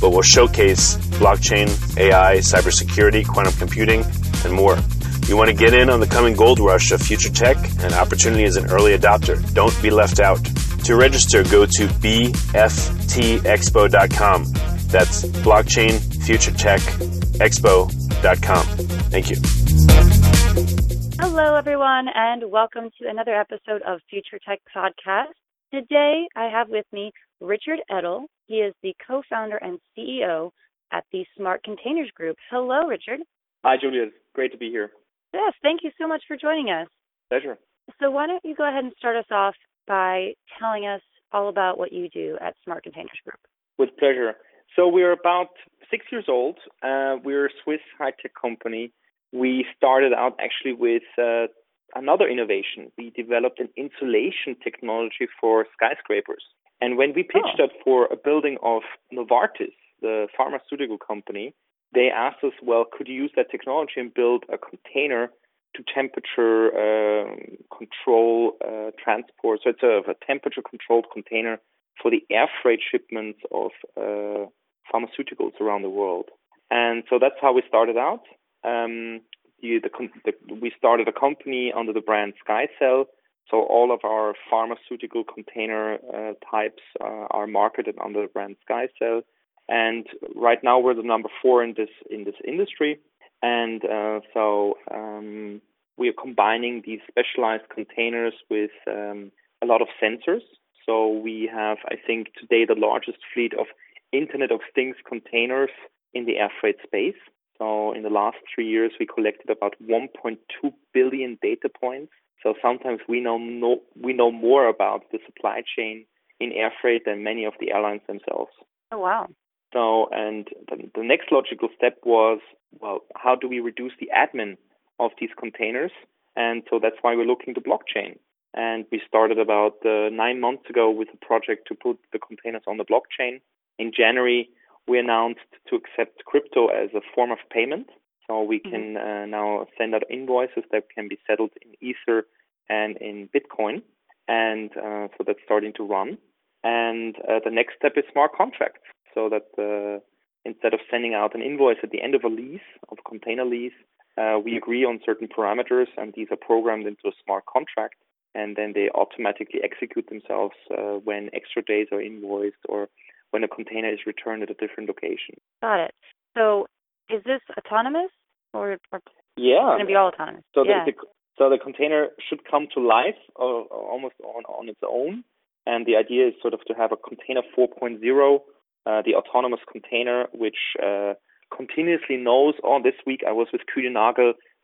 but will showcase blockchain, AI, cybersecurity, quantum computing, and more. You want to get in on the coming gold rush of future tech and opportunity as an early adopter. Don't be left out. To register, go to bftexpo.com. That's blockchain future tech expo.com. Thank you. Hello, everyone, and welcome to another episode of Future Tech Podcast. Today, I have with me Richard Ettl. He is the co founder and CEO at the Smart Containers Group. Hello, Richard. Hi, Julia. Great to be here. Yes, thank you so much for joining us. Pleasure. So, why don't you go ahead and start us off by telling us all about what you do at Smart Containers Group? With pleasure. So, we're about six years old. Uh, we're a Swiss high tech company. We started out actually with uh, another innovation. We developed an insulation technology for skyscrapers. And when we pitched Oh. that for a building of Novartis, the pharmaceutical company, they asked us, well, could you use that technology and build a container to temperature um, control uh, transport? So it's a, a temperature controlled container for the air freight shipments of uh, pharmaceuticals around the world. And so that's how we started out. Um, the, the, the, we started a company under the brand SkyCell. So all of our pharmaceutical container uh, types uh, are marketed under the brand SkyCell. And right now we're the number four in this in this industry. And uh, so um, we are combining these specialized containers with um, a lot of sensors. So we have, I think, today the largest fleet of Internet of Things containers in the air freight space. So in the last three years, we collected about 1.2 billion data points. So sometimes we know no, we know more about the supply chain in air freight than many of the airlines themselves. Oh, wow. So and the, the next logical step was well, how do we reduce the admin of these containers? And so that's why we're looking to blockchain. And we started about uh, nine months ago with a project to put the containers on the blockchain. In January, we announced to accept crypto as a form of payment. So we can uh, now send out invoices that can be settled in Ether and in Bitcoin. And uh, so that's starting to run. And uh, the next step is smart contracts. So that uh, instead of sending out an invoice at the end of a lease, of a container lease, uh, we agree on certain parameters, and these are programmed into a smart contract, and then they automatically execute themselves uh, when extra days are invoiced or when a container is returned at a different location. Got it. So, is this autonomous or, or Yeah. going to be all autonomous? So yeah. the, the so the container should come to life uh, almost on on its own, and the idea is sort of to have a container 4.0 uh, the autonomous container, which uh, continuously knows, oh, this week I was with Kuehne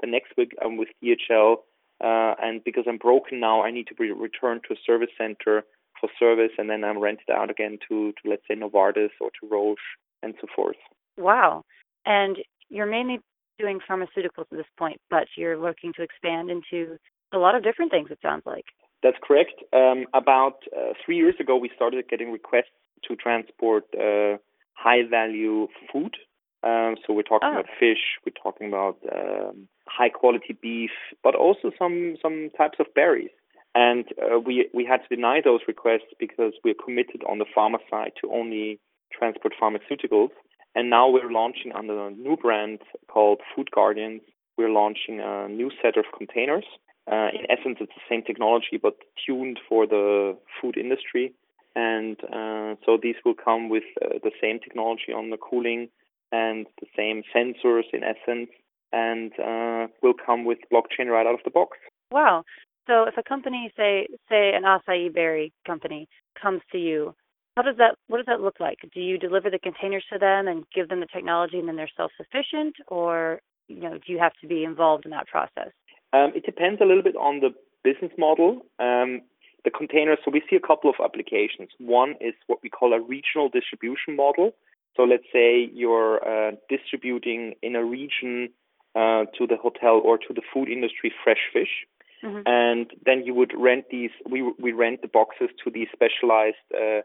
the next week I'm with DHL, uh, and because I'm broken now, I need to be returned to a service center for service, and then I'm rented out again to, to let's say Novartis or to Roche and so forth. Wow. And you're mainly doing pharmaceuticals at this point, but you're looking to expand into a lot of different things, it sounds like. That's correct. Um, about uh, three years ago, we started getting requests to transport uh, high value food. Um, so we're talking oh. about fish, we're talking about um, high quality beef, but also some some types of berries. And uh, we we had to deny those requests because we're committed on the pharma side to only transport pharmaceuticals. And now we're launching under a new brand called Food Guardians. We're launching a new set of containers. Uh, in essence, it's the same technology but tuned for the food industry. And uh, so these will come with uh, the same technology on the cooling and the same sensors in essence, and uh, will come with blockchain right out of the box. Wow! So if a company, say say an acai berry company, comes to you, how does that what does that look like? Do you deliver the containers to them and give them the technology, and then they're self sufficient, or you know do you have to be involved in that process? Um, it depends a little bit on the business model. Um, the containers, so we see a couple of applications. One is what we call a regional distribution model. So let's say you're uh, distributing in a region uh, to the hotel or to the food industry fresh fish. Mm-hmm. And then you would rent these, we, we rent the boxes to these specialized uh,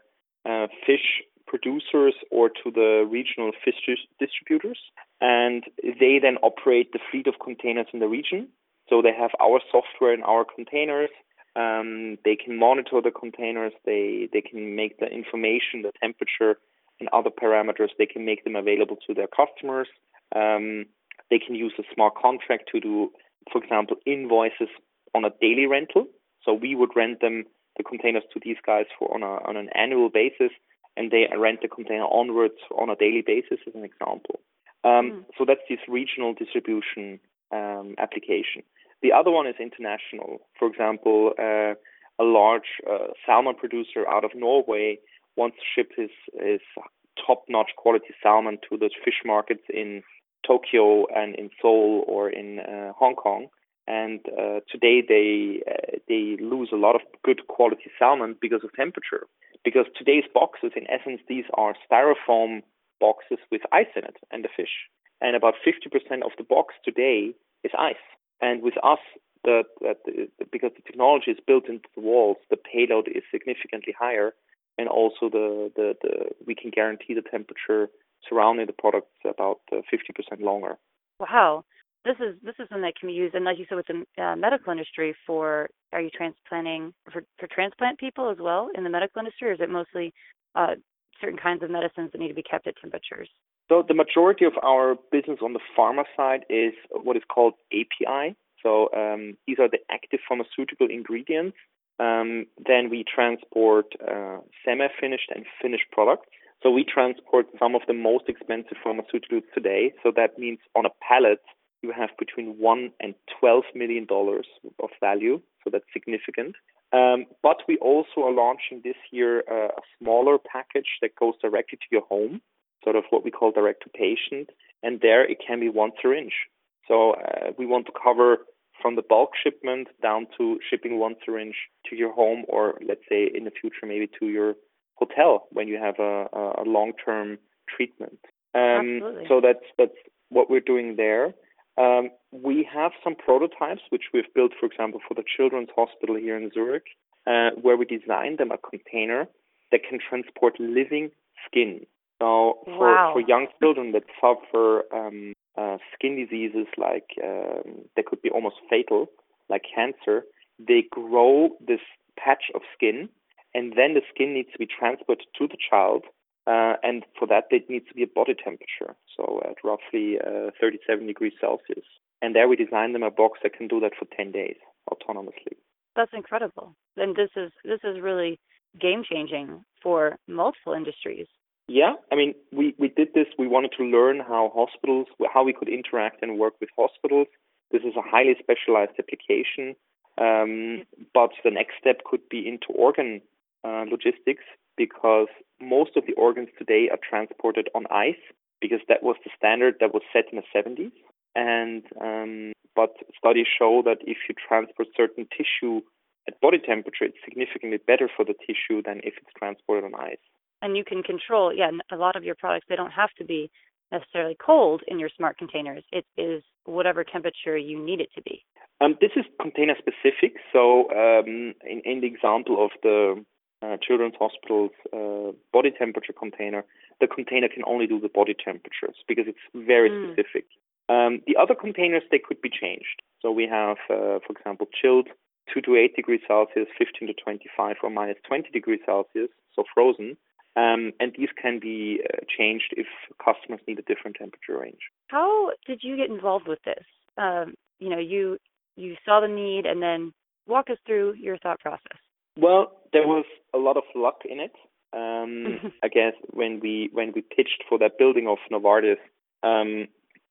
uh fish producers or to the regional fish distributors. And they then operate the fleet of containers in the region. So they have our software in our containers. Um, they can monitor the containers. They they can make the information, the temperature, and other parameters. They can make them available to their customers. Um, they can use a smart contract to do, for example, invoices on a daily rental. So we would rent them the containers to these guys for on a on an annual basis, and they rent the container onwards on a daily basis, as an example. Um, mm. So that's this regional distribution um, application. The other one is international. For example, uh, a large uh, salmon producer out of Norway wants to ship his, his top-notch quality salmon to the fish markets in Tokyo and in Seoul or in uh, Hong Kong. And uh, today they uh, they lose a lot of good quality salmon because of temperature. Because today's boxes, in essence, these are styrofoam boxes with ice in it and the fish. And about 50% of the box today is ice. And with us, the, the, the, because the technology is built into the walls, the payload is significantly higher, and also the, the, the we can guarantee the temperature surrounding the product about uh, 50% longer. Wow, this is this is something that can be used, and like you said, with the uh, medical industry, for are you transplanting for for transplant people as well in the medical industry, or is it mostly uh, certain kinds of medicines that need to be kept at temperatures? So the majority of our business on the pharma side is what is called API. So um, these are the active pharmaceutical ingredients. Um, then we transport uh, semi-finished and finished products. So we transport some of the most expensive pharmaceuticals today. So that means on a pallet you have between one and twelve million dollars of value. So that's significant. Um, but we also are launching this year uh, a smaller package that goes directly to your home sort of what we call direct to patient, and there it can be one syringe. So uh, we want to cover from the bulk shipment down to shipping one syringe to your home, or let's say in the future maybe to your hotel when you have a, a long-term treatment. Um, so that's that's what we're doing there. Um, we have some prototypes which we've built, for example, for the Children's Hospital here in Zurich, uh, where we designed them a container that can transport living skin. So for, wow. for young children that suffer um, uh, skin diseases like um, that could be almost fatal, like cancer, they grow this patch of skin, and then the skin needs to be transported to the child. Uh, and for that, it needs to be at body temperature, so at roughly uh, 37 degrees Celsius. And there we designed them a box that can do that for 10 days autonomously. That's incredible. And this is this is really game changing for multiple industries. Yeah, I mean, we, we did this. We wanted to learn how hospitals, how we could interact and work with hospitals. This is a highly specialized application, um, but the next step could be into organ uh, logistics because most of the organs today are transported on ice because that was the standard that was set in the 70s. And um, but studies show that if you transport certain tissue at body temperature, it's significantly better for the tissue than if it's transported on ice. And you can control, yeah, a lot of your products they don't have to be necessarily cold in your smart containers. It is whatever temperature you need it to be. Um, this is container specific. So um, in, in the example of the uh, children's hospital's uh, body temperature container, the container can only do the body temperatures because it's very mm. specific. Um, the other containers they could be changed. So we have, uh, for example, chilled 2 to 8 degrees Celsius, 15 to 25, or minus 20 degrees Celsius, so frozen. Um, and these can be uh, changed if customers need a different temperature range. How did you get involved with this? Um, you know, you you saw the need, and then walk us through your thought process. Well, there was a lot of luck in it. Um, I guess when we when we pitched for that building of Novartis, um,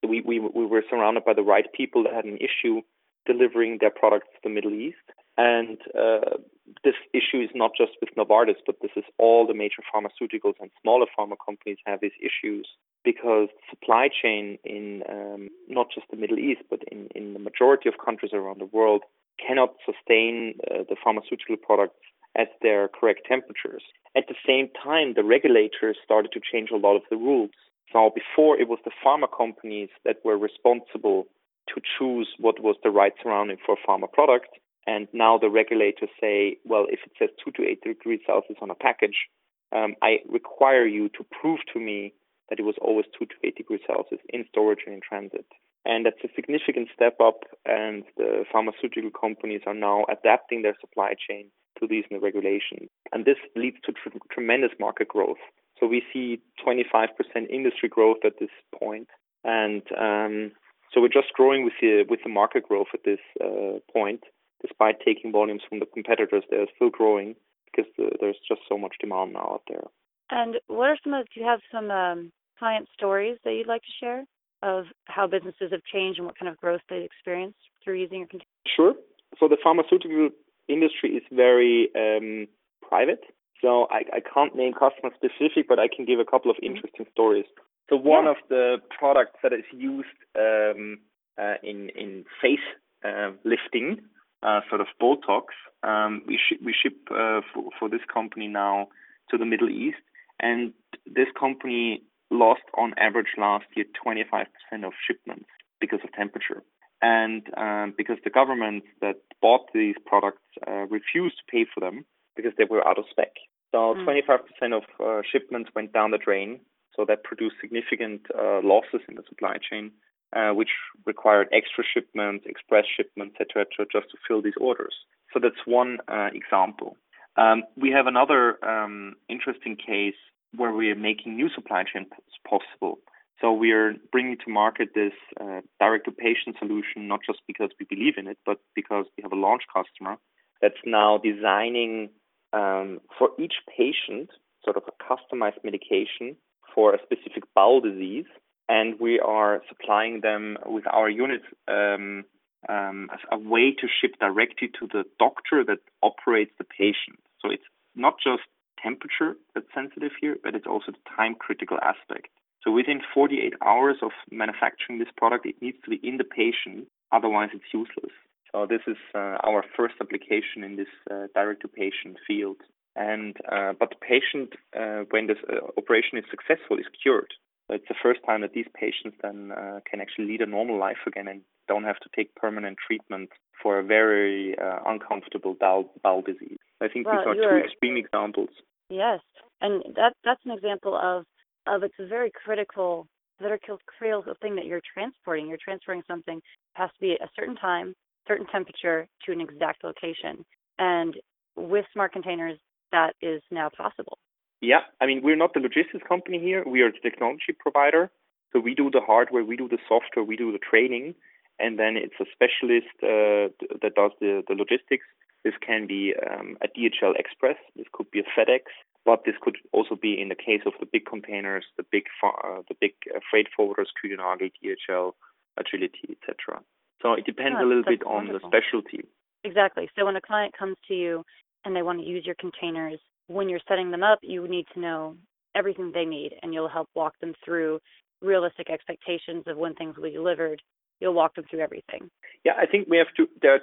we, we we were surrounded by the right people that had an issue delivering their products to the Middle East. And uh, this issue is not just with Novartis, but this is all the major pharmaceuticals and smaller pharma companies have these issues because supply chain in um, not just the Middle East, but in, in the majority of countries around the world cannot sustain uh, the pharmaceutical products at their correct temperatures. At the same time, the regulators started to change a lot of the rules. So before it was the pharma companies that were responsible to choose what was the right surrounding for a pharma product. And now the regulators say, well, if it says 2 to 8 degrees Celsius on a package, um, I require you to prove to me that it was always 2 to 8 degrees Celsius in storage and in transit. And that's a significant step up, and the pharmaceutical companies are now adapting their supply chain to these new regulations. And this leads to tr- tremendous market growth. So we see 25% industry growth at this point, and um, so we're just growing with the with the market growth at this uh, point, despite taking volumes from the competitors. They're still growing because the, there's just so much demand now out there. And what are some of? Do you have some um, client stories that you'd like to share of how businesses have changed and what kind of growth they've experienced through using your container? Sure. So the pharmaceutical industry is very um, private. So I, I can't name customer specific, but I can give a couple of mm-hmm. interesting mm-hmm. stories. So one yeah. of the products that is used um, uh, in in face uh, lifting, uh, sort of Botox, um, we sh- we ship uh, for for this company now to the Middle East, and this company lost on average last year 25% of shipments because of temperature. And um, because the governments that bought these products uh, refused to pay for them because they were out of spec. So mm. 25% of uh, shipments went down the drain. So that produced significant uh, losses in the supply chain, uh, which required extra shipments, express shipments, etc., just to fill these orders. So that's one uh, example. Um, we have another um, interesting case where we are making new supply chains possible. So we are bringing to market this uh, direct-to-patient solution, not just because we believe in it, but because we have a launch customer that's now designing um, for each patient sort of a customized medication for a specific bowel disease, and we are supplying them with our units um, um, as a way to ship directly to the doctor that operates the patient. So it's not just temperature that's sensitive here, but it's also the time critical aspect. So within 48 hours of manufacturing this product, it needs to be in the patient, otherwise it's useless. So this is uh, our first application in this uh, direct to patient field. And uh, but the patient, uh, when this uh, operation is successful, is cured. So it's the first time that these patients then uh, can actually lead a normal life again and don't have to take permanent treatment for a very uncomfortable bowel disease. I think well, these are two extreme examples. Yes, and that that's an example of of it's a very critical very critical thing that you're transporting. You're transferring something it has to be at a certain time, certain temperature to an exact location. And with smart containers, that is now possible. Yeah, I mean, we're not the logistics company here. We are the technology provider. So we do the hardware, we do the software, we do the training, and then it's a specialist uh, that does the, the logistics. This can be um, a DHL Express, this could be a FedEx, but this could also be in the case of the big containers, the big uh, the big uh, freight forwarders, Kuehne+Nagel, DHL, Agility, etc. So it depends oh, a little bit wonderful. on the specialty. Exactly. So when a client comes to you and they want to use your containers, when you're setting them up, you need to know everything they need, and you'll help walk them through realistic expectations of when things will be delivered. You'll walk them through everything. Yeah, I think we have to. There are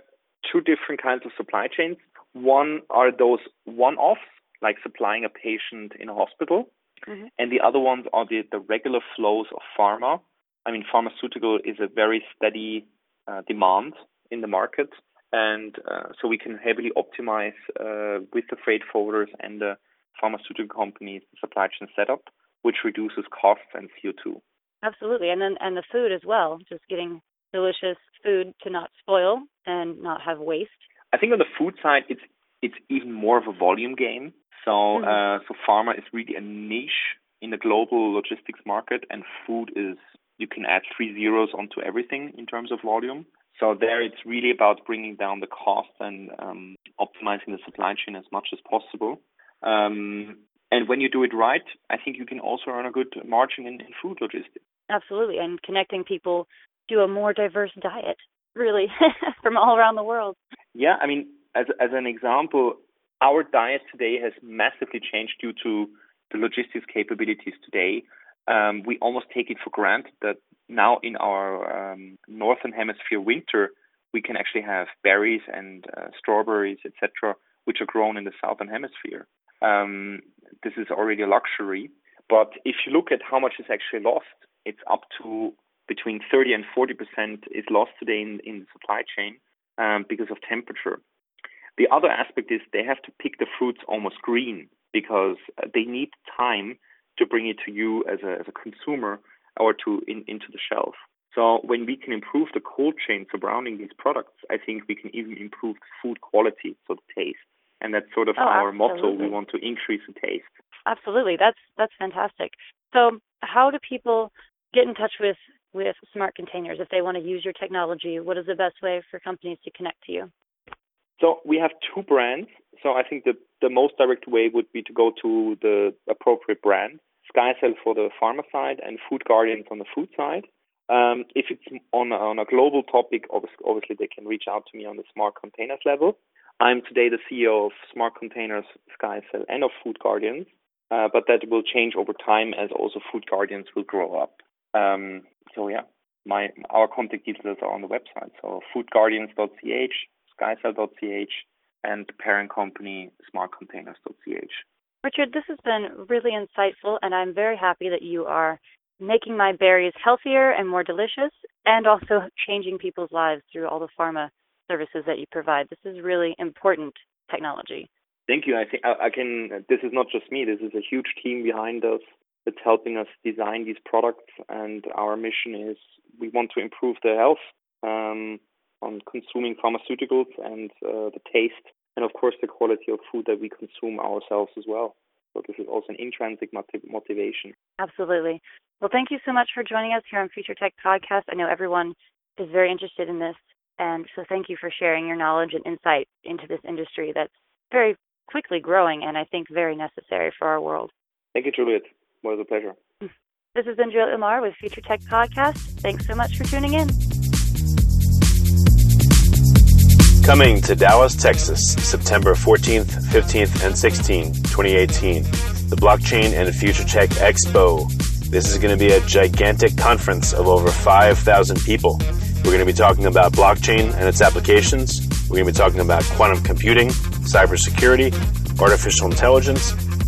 two different kinds of supply chains. One are those one-offs, like supplying a patient in a hospital, mm-hmm. and the other ones are the, the regular flows of pharma. I mean, pharmaceutical is a very steady uh, demand in the market, and uh, so we can heavily optimize uh, with the freight forwarders and the pharmaceutical companies the supply chain setup, which reduces costs and CO2. Absolutely, and then and the food as well, just getting delicious food to not spoil and not have waste. I think on the food side, it's it's even more of a volume game. So mm-hmm. uh, so pharma is really a niche in the global logistics market, and food is you can add three zeros onto everything in terms of volume. So there, it's really about bringing down the cost and um, optimizing the supply chain as much as possible. Um, and when you do it right, I think you can also earn a good margin in, in food logistics. Absolutely, and connecting people to a more diverse diet, really, from all around the world. Yeah, I mean, as as an example, our diet today has massively changed due to the logistics capabilities today. Um, we almost take it for granted that now in our um, northern hemisphere winter, we can actually have berries and uh, strawberries, etc., which are grown in the southern hemisphere. Um, this is already a luxury. But if you look at how much is actually lost, it's up to between 30 and 40 percent is lost today in, in the supply chain um, because of temperature. The other aspect is they have to pick the fruits almost green because uh, they need time to bring it to you as a, as a consumer or to in, into the shelf. So when we can improve the cold chain surrounding these products, I think we can even improve the food quality, so the taste. And that's sort of oh, our absolutely. motto. We want to increase the taste. Absolutely, that's that's fantastic. So how do people get in touch with with smart containers if they want to use your technology? What is the best way for companies to connect to you? So we have two brands. So I think the the most direct way would be to go to the appropriate brand. SkyCell for the pharma side and Food Guardians on the food side. Um, if it's on a, on a global topic, obviously they can reach out to me on the smart containers level. I'm today the CEO of Smart Containers, SkyCell, and of Food Guardians, uh, but that will change over time as also Food Guardians will grow up. Um, so yeah, my our contact details are on the website. So foodguardians.ch, skycell.ch, and the parent company smartcontainers.ch. Richard, this has been really insightful, and I'm very happy that you are making my berries healthier and more delicious, and also changing people's lives through all the pharma services that you provide. This is really important technology. Thank you. I think I, I can. This is not just me. This is a huge team behind us that's helping us design these products, and our mission is we want to improve the health um, on consuming pharmaceuticals and uh, the taste and of course the quality of food that we consume ourselves as well. So this is also an intrinsic motiv- motivation. Absolutely. Well, thank you so much for joining us here on Future Tech Podcast. I know everyone is very interested in this, and so thank you for sharing your knowledge and insight into this industry that's very quickly growing and I think very necessary for our world. Thank you, Juliet. It was a pleasure. This has been Juliet Lamar with Future Tech Podcast. Thanks so much for tuning in. Coming to Dallas, Texas, September 14th, 15th, and 16th, 2018. The Blockchain and Future Tech Expo. This is going to be a gigantic conference of over 5,000 people. We're going to be talking about blockchain and its applications. We're going to be talking about quantum computing, cybersecurity, artificial intelligence,